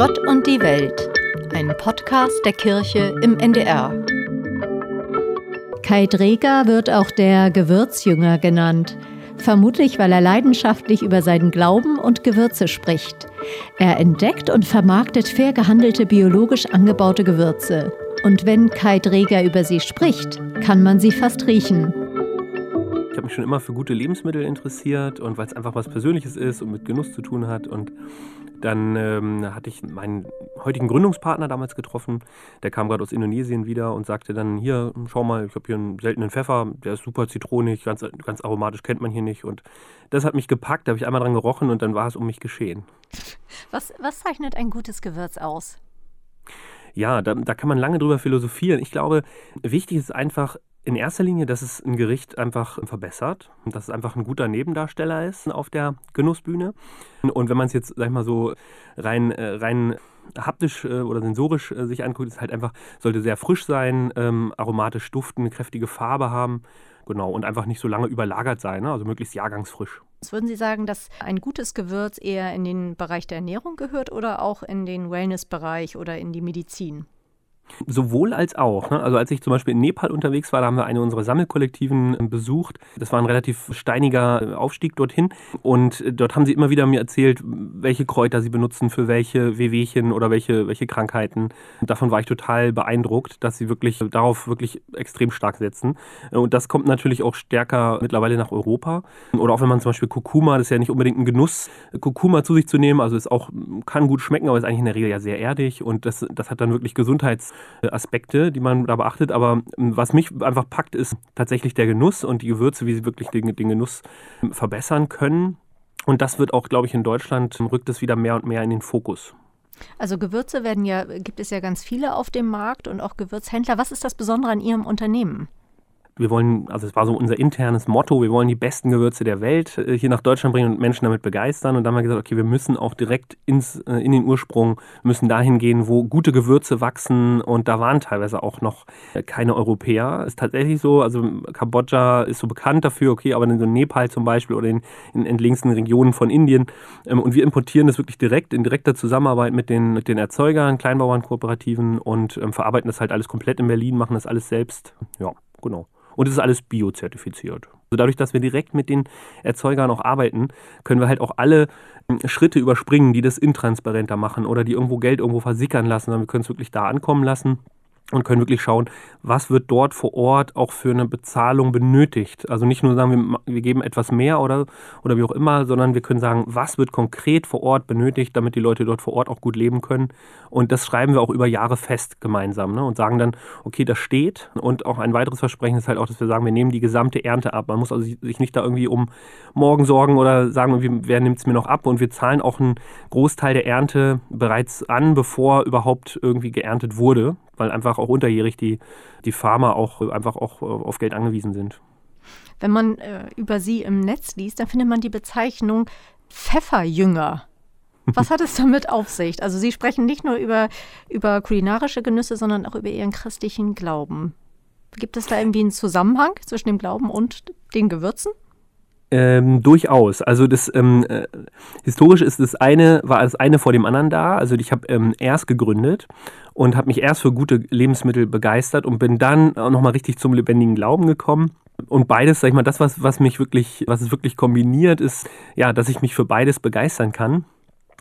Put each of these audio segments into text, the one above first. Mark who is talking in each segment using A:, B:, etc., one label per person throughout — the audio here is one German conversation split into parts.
A: Gott und die Welt, ein Podcast der Kirche im NDR.
B: Kai Dreger wird auch der Gewürzjünger genannt, vermutlich weil er leidenschaftlich über seinen Glauben und Gewürze spricht. Er entdeckt und vermarktet fair gehandelte biologisch angebaute Gewürze. Und wenn Kai Dreger über sie spricht, kann man sie fast riechen.
C: Ich habe mich schon immer für gute Lebensmittel interessiert und weil es einfach was Persönliches ist und mit Genuss zu tun hat. Und dann ähm, hatte ich meinen heutigen Gründungspartner damals getroffen. Der kam gerade aus Indonesien wieder und sagte dann: Hier, schau mal, ich habe hier einen seltenen Pfeffer, der ist super zitronig, ganz, ganz aromatisch, kennt man hier nicht. Und das hat mich gepackt, da habe ich einmal dran gerochen und dann war es um mich geschehen.
A: Was, was zeichnet ein gutes Gewürz aus?
C: Ja, da, da kann man lange drüber philosophieren. Ich glaube, wichtig ist einfach, in erster Linie, dass es ein Gericht einfach verbessert und dass es einfach ein guter Nebendarsteller ist auf der Genussbühne. Und wenn man es jetzt, sag ich mal so, rein, äh, rein haptisch äh, oder sensorisch äh, sich anguckt, ist halt einfach, sollte sehr frisch sein, ähm, aromatisch duften, kräftige Farbe haben. Genau, und einfach nicht so lange überlagert sein, ne? also möglichst jahrgangsfrisch.
A: Würden Sie sagen, dass ein gutes Gewürz eher in den Bereich der Ernährung gehört oder auch in den Wellness-Bereich oder in die Medizin?
C: Sowohl als auch. Ne? Also als ich zum Beispiel in Nepal unterwegs war, da haben wir eine unserer Sammelkollektiven äh, besucht. Das war ein relativ steiniger äh, Aufstieg dorthin. Und äh, dort haben sie immer wieder mir erzählt, welche Kräuter sie benutzen für welche Wehwehchen oder welche, welche Krankheiten. Davon war ich total beeindruckt, dass sie wirklich darauf wirklich extrem stark setzen. Und das kommt natürlich auch stärker mittlerweile nach Europa. Oder auch wenn man zum Beispiel Kurkuma, das ist ja nicht unbedingt ein Genuss, Kurkuma zu sich zu nehmen. Also ist auch, kann gut schmecken, aber ist eigentlich in der Regel ja sehr erdig. Und das, das hat dann wirklich Gesundheits Aspekte, die man da beachtet. Aber ähm, was mich einfach packt, ist tatsächlich der Genuss und die Gewürze, wie sie wirklich den, den Genuss ähm, verbessern können. Und das wird auch, glaube ich, in Deutschland ähm, rückt es wieder mehr und mehr in den Fokus.
A: Also Gewürze werden ja, gibt es ja ganz viele auf dem Markt und auch Gewürzhändler. Was ist das Besondere an Ihrem Unternehmen?
C: Wir wollen, also es war so unser internes Motto, wir wollen die besten Gewürze der Welt äh, hier nach Deutschland bringen und Menschen damit begeistern. Und dann haben wir gesagt, okay, wir müssen auch direkt ins, äh, in den Ursprung, müssen dahin gehen, wo gute Gewürze wachsen. Und da waren teilweise auch noch äh, keine Europäer. Ist tatsächlich so, also Kambodscha ist so bekannt dafür, okay, aber in so Nepal zum Beispiel oder in, in entlegensten Regionen von Indien. Ähm, und wir importieren das wirklich direkt, in direkter Zusammenarbeit mit den, mit den Erzeugern, Kleinbauernkooperativen und ähm, verarbeiten das halt alles komplett in Berlin, machen das alles selbst. Ja, genau. Und es ist alles biozertifiziert. Also dadurch, dass wir direkt mit den Erzeugern auch arbeiten, können wir halt auch alle ähm, Schritte überspringen, die das intransparenter machen oder die irgendwo Geld irgendwo versickern lassen, sondern wir können es wirklich da ankommen lassen und können wirklich schauen, was wird dort vor Ort auch für eine Bezahlung benötigt. Also nicht nur sagen, wir, wir geben etwas mehr oder, oder wie auch immer, sondern wir können sagen, was wird konkret vor Ort benötigt, damit die Leute dort vor Ort auch gut leben können. Und das schreiben wir auch über Jahre fest gemeinsam ne? und sagen dann, okay, das steht. Und auch ein weiteres Versprechen ist halt auch, dass wir sagen, wir nehmen die gesamte Ernte ab. Man muss also sich nicht da irgendwie um morgen sorgen oder sagen, wer nimmt es mir noch ab. Und wir zahlen auch einen Großteil der Ernte bereits an, bevor überhaupt irgendwie geerntet wurde weil einfach auch unterjährig die, die Farmer auch einfach auch äh, auf Geld angewiesen sind.
A: Wenn man äh, über sie im Netz liest, dann findet man die Bezeichnung Pfefferjünger. Was hat es damit auf sich? Also Sie sprechen nicht nur über, über kulinarische Genüsse, sondern auch über Ihren christlichen Glauben. Gibt es da irgendwie einen Zusammenhang zwischen dem Glauben und den Gewürzen?
C: Ähm, durchaus. Also das ähm, äh, historisch ist das eine, war das eine vor dem anderen da. Also ich habe ähm, erst gegründet und habe mich erst für gute Lebensmittel begeistert und bin dann auch nochmal richtig zum lebendigen Glauben gekommen. Und beides, sag ich mal, das, was, was mich wirklich, was es wirklich kombiniert, ist, ja, dass ich mich für beides begeistern kann.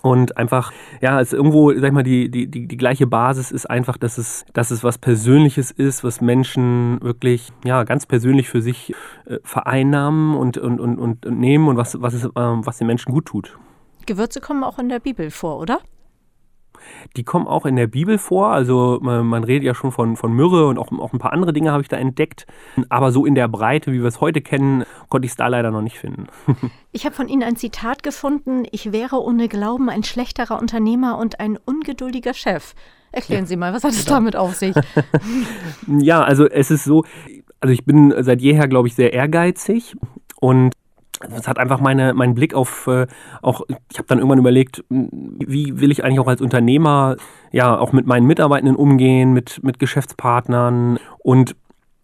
C: Und einfach, ja, es irgendwo, sag ich mal, die, die, die, die gleiche Basis ist einfach, dass es, dass es was Persönliches ist, was Menschen wirklich, ja, ganz persönlich für sich äh, vereinnahmen und, und, und, und, nehmen und was, was, es, äh, was den Menschen gut tut.
A: Gewürze kommen auch in der Bibel vor, oder?
C: Die kommen auch in der Bibel vor. Also man, man redet ja schon von, von Myrrhe und auch, auch ein paar andere Dinge habe ich da entdeckt. Aber so in der Breite, wie wir es heute kennen, konnte ich es da leider noch nicht finden.
A: Ich habe von Ihnen ein Zitat gefunden. Ich wäre ohne Glauben ein schlechterer Unternehmer und ein ungeduldiger Chef. Erklären Sie mal, was hat es genau. damit auf sich?
C: ja, also es ist so, also ich bin seit jeher, glaube ich, sehr ehrgeizig und es hat einfach meine, meinen Blick auf äh, auch, ich habe dann irgendwann überlegt, wie will ich eigentlich auch als Unternehmer ja auch mit meinen Mitarbeitenden umgehen, mit, mit Geschäftspartnern. Und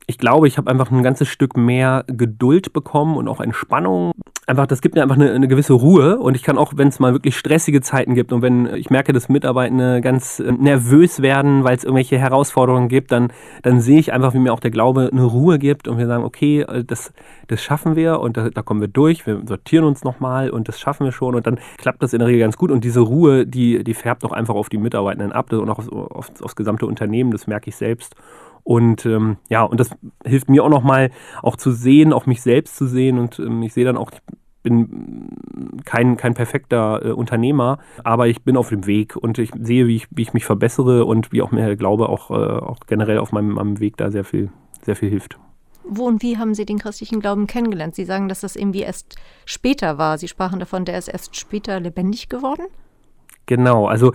C: ich glaube, ich habe einfach ein ganzes Stück mehr Geduld bekommen und auch Entspannung. Einfach, das gibt mir einfach eine, eine gewisse Ruhe und ich kann auch, wenn es mal wirklich stressige Zeiten gibt und wenn ich merke, dass Mitarbeitende ganz äh, nervös werden, weil es irgendwelche Herausforderungen gibt, dann, dann sehe ich einfach, wie mir auch der Glaube eine Ruhe gibt und wir sagen, okay, äh, das, das schaffen wir und da, da kommen wir durch, wir sortieren uns nochmal und das schaffen wir schon und dann klappt das in der Regel ganz gut und diese Ruhe, die, die färbt auch einfach auf die Mitarbeitenden ab und auch aufs, aufs, aufs gesamte Unternehmen, das merke ich selbst. Und ähm, ja, und das hilft mir auch nochmal auch zu sehen, auch mich selbst zu sehen. Und ähm, ich sehe dann auch, ich bin kein, kein perfekter äh, Unternehmer, aber ich bin auf dem Weg und ich sehe, wie ich, wie ich mich verbessere und wie auch mir glaube, auch, äh, auch generell auf meinem, meinem Weg da sehr viel, sehr viel hilft.
A: Wo und wie haben Sie den christlichen Glauben kennengelernt? Sie sagen, dass das irgendwie erst später war. Sie sprachen davon, der ist erst später lebendig geworden?
C: Genau, also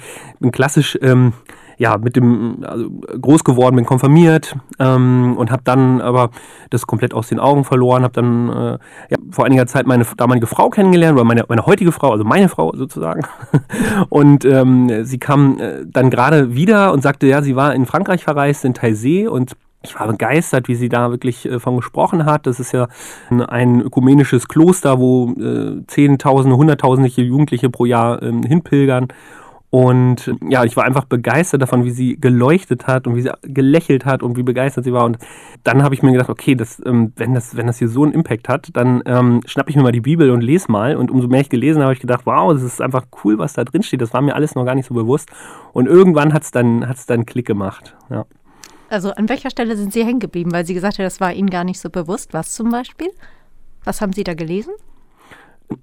C: klassisch ähm, ja mit dem also groß geworden, bin konfirmiert ähm, und habe dann aber das komplett aus den Augen verloren, habe dann äh, ja, vor einiger Zeit meine damalige Frau kennengelernt oder meine, meine heutige Frau, also meine Frau sozusagen. und ähm, sie kam äh, dann gerade wieder und sagte, ja, sie war in Frankreich verreist, in Taizé und ich war begeistert, wie sie da wirklich äh, von gesprochen hat. Das ist ja ein ökumenisches Kloster, wo äh, Zehntausende, Hunderttausende Jugendliche pro Jahr ähm, hinpilgern. Und ja, ich war einfach begeistert davon, wie sie geleuchtet hat und wie sie gelächelt hat und wie begeistert sie war. Und dann habe ich mir gedacht, okay, das, ähm, wenn, das, wenn das hier so einen Impact hat, dann ähm, schnappe ich mir mal die Bibel und lese mal. Und umso mehr ich gelesen habe, habe ich gedacht, wow, das ist einfach cool, was da drin steht. Das war mir alles noch gar nicht so bewusst. Und irgendwann hat es dann, hat's dann Klick gemacht. Ja.
A: Also an welcher Stelle sind Sie hängen geblieben? Weil Sie gesagt haben, das war Ihnen gar nicht so bewusst. Was zum Beispiel? Was haben Sie da gelesen?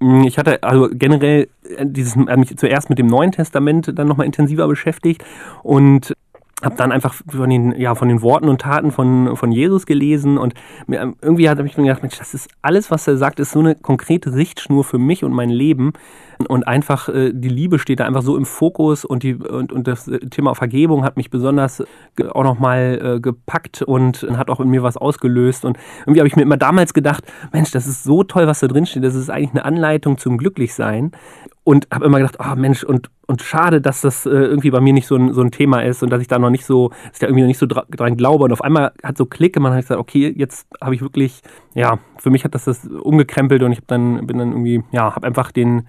C: Mm, ich hatte also generell äh, dieses, äh, mich zuerst mit dem Neuen Testament dann nochmal intensiver beschäftigt und habe dann einfach von den, ja, von den Worten und Taten von, von Jesus gelesen und mir, ähm, irgendwie habe ich mir gedacht, Mensch, das ist alles, was er sagt, ist so eine konkrete Richtschnur für mich und mein Leben und einfach äh, die Liebe steht da einfach so im Fokus und, die, und, und das Thema Vergebung hat mich besonders auch nochmal äh, gepackt und hat auch in mir was ausgelöst. Und irgendwie habe ich mir immer damals gedacht, Mensch, das ist so toll, was da drin steht, das ist eigentlich eine Anleitung zum Glücklichsein. Und habe immer gedacht, oh Mensch, und, und schade, dass das äh, irgendwie bei mir nicht so ein, so ein Thema ist und dass ich da noch nicht so, dass ich da irgendwie noch nicht so dran glaube. Und auf einmal hat so Klick gemacht, habe ich gesagt, okay, jetzt habe ich wirklich, ja, für mich hat das das umgekrempelt und ich habe dann, bin dann irgendwie, ja, habe einfach den,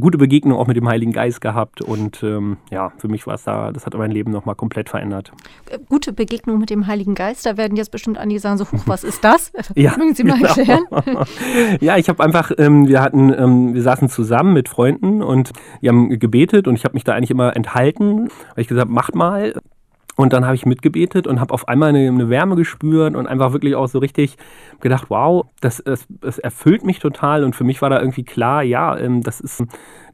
C: gute Begegnung auch mit dem Heiligen Geist gehabt und ähm, ja, für mich war es da, das hat mein Leben nochmal komplett verändert.
A: Äh, gute Begegnung mit dem Heiligen Geist, da werden jetzt bestimmt einige sagen, so, huch, was ist das?
C: ja, Mögen Sie mal genau. erklären? ja, ich habe einfach, ähm, wir hatten, ähm, wir saßen zusammen mit Freunden und wir haben gebetet und ich habe mich da eigentlich immer enthalten, weil ich gesagt macht mal. Und dann habe ich mitgebetet und habe auf einmal eine, eine, Wärme gespürt und einfach wirklich auch so richtig gedacht, wow, das, das, das, erfüllt mich total. Und für mich war da irgendwie klar, ja, ähm, das, ist,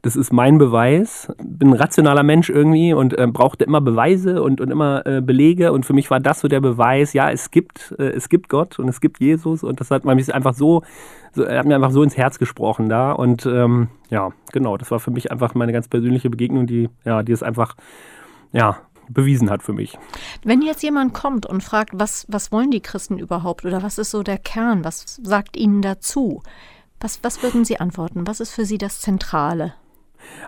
C: das ist mein Beweis. Bin ein rationaler Mensch irgendwie und äh, brauchte immer Beweise und, und immer äh, Belege. Und für mich war das so der Beweis, ja, es gibt, äh, es gibt Gott und es gibt Jesus. Und das hat mich einfach so, so, er hat mir einfach so ins Herz gesprochen da. Und ähm, ja, genau, das war für mich einfach meine ganz persönliche Begegnung, die, ja, die ist einfach, ja, bewiesen hat für mich.
A: Wenn jetzt jemand kommt und fragt, was, was wollen die Christen überhaupt oder was ist so der Kern, was sagt ihnen dazu? Was, was würden Sie antworten? Was ist für Sie das Zentrale?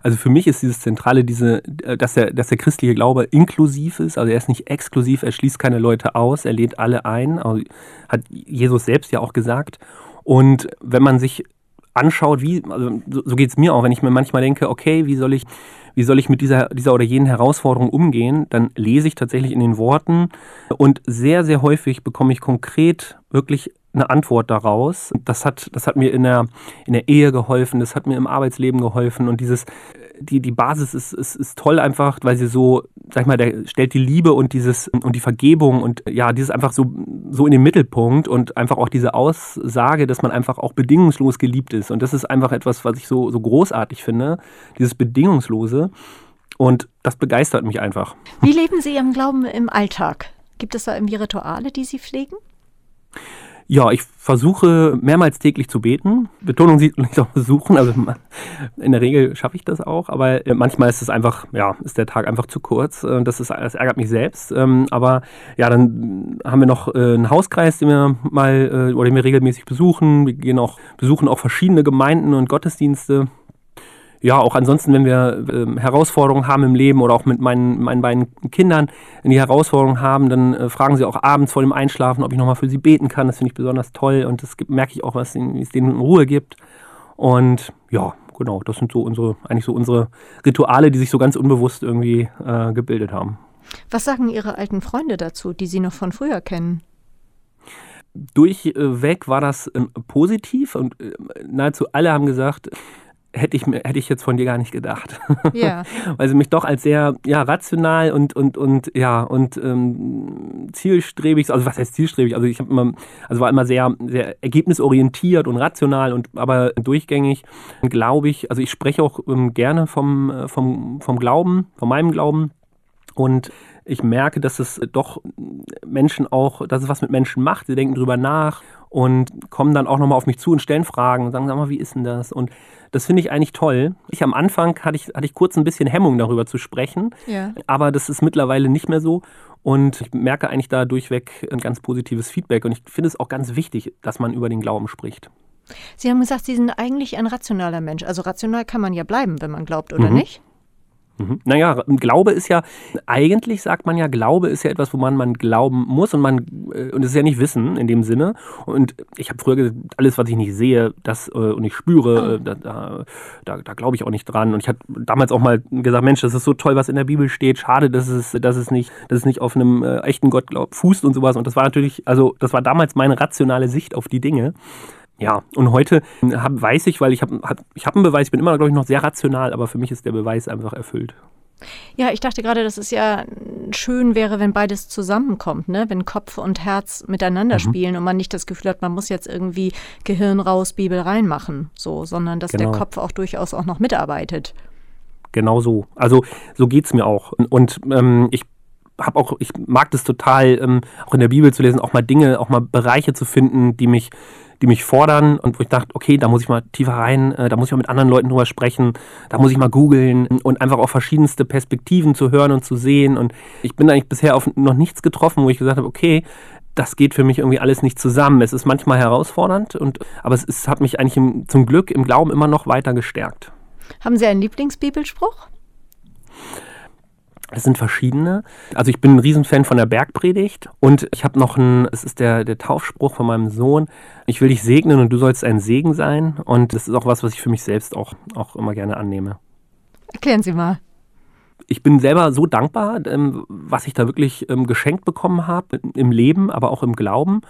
C: Also für mich ist dieses Zentrale, diese, äh, dass, der, dass der christliche Glaube inklusiv ist, also er ist nicht exklusiv, er schließt keine Leute aus, er lädt alle ein, also hat Jesus selbst ja auch gesagt. Und wenn man sich anschaut, wie, also so, geht es mir auch, wenn ich mir manchmal denke, okay, wie soll ich wie soll ich mit dieser, dieser oder jenen Herausforderung umgehen, dann lese ich tatsächlich in den Worten und sehr, sehr häufig bekomme ich konkret wirklich eine Antwort daraus. Das hat, das hat mir in der, in der Ehe geholfen, das hat mir im Arbeitsleben geholfen und dieses, die, die Basis ist, ist, ist toll einfach, weil sie so, sag mal, der stellt die Liebe und dieses und die Vergebung und ja, dieses einfach so, so in den Mittelpunkt und einfach auch diese Aussage, dass man einfach auch bedingungslos geliebt ist. Und das ist einfach etwas, was ich so, so großartig finde, dieses Bedingungslose. Und das begeistert mich einfach.
A: Wie leben Sie Ihren Glauben im Alltag? Gibt es da irgendwie Rituale, die Sie pflegen?
C: Ja, ich versuche mehrmals täglich zu beten. Betonung sieht nicht auch besuchen. Also in der Regel schaffe ich das auch, aber äh, manchmal ist es einfach, ja, ist der Tag einfach zu kurz. Äh, das, ist, das ärgert mich selbst. Ähm, aber ja, dann haben wir noch äh, einen Hauskreis, den wir mal oder den wir regelmäßig besuchen. Wir gehen auch, besuchen auch verschiedene Gemeinden und Gottesdienste. Ja, auch ansonsten, wenn wir äh, Herausforderungen haben im Leben oder auch mit meinen, meinen beiden Kindern, wenn die Herausforderungen haben, dann äh, fragen sie auch abends vor dem Einschlafen, ob ich nochmal für sie beten kann. Das finde ich besonders toll und das gibt, merke ich auch, was es denen Ruhe gibt. Und ja, genau, das sind so unsere, eigentlich so unsere Rituale, die sich so ganz unbewusst irgendwie äh, gebildet haben.
A: Was sagen Ihre alten Freunde dazu, die Sie noch von früher kennen?
C: Durchweg war das äh, positiv und äh, nahezu alle haben gesagt, hätte ich, hätte ich jetzt von dir gar nicht gedacht. Ja. Weil sie mich doch als sehr ja, rational und, und, und, ja, und ähm, zielstrebig, also was heißt zielstrebig? Also ich habe immer, also war immer sehr, sehr ergebnisorientiert und rational und aber durchgängig, glaube ich, also ich spreche auch ähm, gerne vom, äh, vom, vom Glauben, von meinem Glauben. Und ich merke, dass es doch Menschen auch, dass es was mit Menschen macht. Sie denken drüber nach und kommen dann auch nochmal auf mich zu und stellen Fragen und sagen, sag mal, wie ist denn das? Und das finde ich eigentlich toll. Ich am Anfang hatte ich, hatte ich kurz ein bisschen Hemmung darüber zu sprechen, ja. aber das ist mittlerweile nicht mehr so. Und ich merke eigentlich da durchweg ein ganz positives Feedback. Und ich finde es auch ganz wichtig, dass man über den Glauben spricht.
A: Sie haben gesagt, Sie sind eigentlich ein rationaler Mensch. Also rational kann man ja bleiben, wenn man glaubt, oder mhm. nicht?
C: Mhm. Naja, Glaube ist ja, eigentlich sagt man ja, Glaube ist ja etwas, wo man, glauben muss und man, äh, und es ist ja nicht Wissen in dem Sinne. Und ich habe früher gesagt, alles, was ich nicht sehe, das äh, und ich spüre, äh, da, da, da, glaube ich auch nicht dran. Und ich habe damals auch mal gesagt, Mensch, das ist so toll, was in der Bibel steht. Schade, dass es, dass es nicht, dass es nicht auf einem echten Gott glaub, fußt und sowas. Und das war natürlich, also das war damals meine rationale Sicht auf die Dinge. Ja, und heute hab, weiß ich, weil ich habe hab, ich hab einen Beweis, ich bin immer, glaube ich, noch sehr rational, aber für mich ist der Beweis einfach erfüllt.
A: Ja, ich dachte gerade, dass es ja schön wäre, wenn beides zusammenkommt, ne? wenn Kopf und Herz miteinander mhm. spielen und man nicht das Gefühl hat, man muss jetzt irgendwie Gehirn raus, Bibel reinmachen, so, sondern dass genau. der Kopf auch durchaus auch noch mitarbeitet.
C: Genau so. Also so geht es mir auch. Und, und ähm, ich habe auch, ich mag das total, ähm, auch in der Bibel zu lesen, auch mal Dinge, auch mal Bereiche zu finden, die mich die mich fordern und wo ich dachte, okay, da muss ich mal tiefer rein, äh, da muss ich mal mit anderen Leuten drüber sprechen, da muss ich mal googeln und einfach auch verschiedenste Perspektiven zu hören und zu sehen. Und ich bin eigentlich bisher auf noch nichts getroffen, wo ich gesagt habe, okay, das geht für mich irgendwie alles nicht zusammen. Es ist manchmal herausfordernd, und, aber es ist, hat mich eigentlich im, zum Glück im Glauben immer noch weiter gestärkt.
A: Haben Sie einen Lieblingsbibelspruch?
C: Es sind verschiedene. Also ich bin ein Riesenfan von der Bergpredigt und ich habe noch einen, es ist der, der Taufspruch von meinem Sohn, ich will dich segnen und du sollst ein Segen sein. Und das ist auch was, was ich für mich selbst auch, auch immer gerne annehme.
A: Erklären Sie mal.
C: Ich bin selber so dankbar, ähm, was ich da wirklich ähm, geschenkt bekommen habe im Leben, aber auch im Glauben.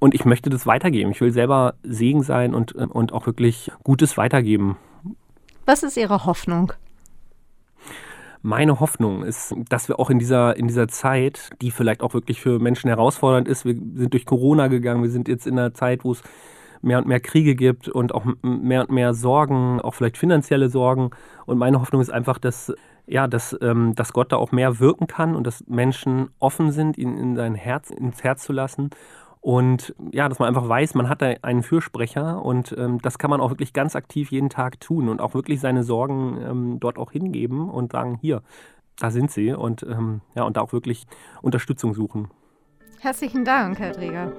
C: Und ich möchte das weitergeben. Ich will selber Segen sein und, ähm, und auch wirklich Gutes weitergeben.
A: Was ist Ihre Hoffnung?
C: Meine Hoffnung ist, dass wir auch in dieser, in dieser Zeit, die vielleicht auch wirklich für Menschen herausfordernd ist, wir sind durch Corona gegangen, wir sind jetzt in einer Zeit, wo es mehr und mehr Kriege gibt und auch mehr und mehr Sorgen, auch vielleicht finanzielle Sorgen. Und meine Hoffnung ist einfach, dass, ja, dass, ähm, dass Gott da auch mehr wirken kann und dass Menschen offen sind, ihn in sein Herz, ins Herz zu lassen und ja, dass man einfach weiß, man hat da einen Fürsprecher und ähm, das kann man auch wirklich ganz aktiv jeden Tag tun und auch wirklich seine Sorgen ähm, dort auch hingeben und sagen, hier, da sind sie und ähm, ja, und da auch wirklich Unterstützung suchen.
A: Herzlichen Dank, Herr Träger.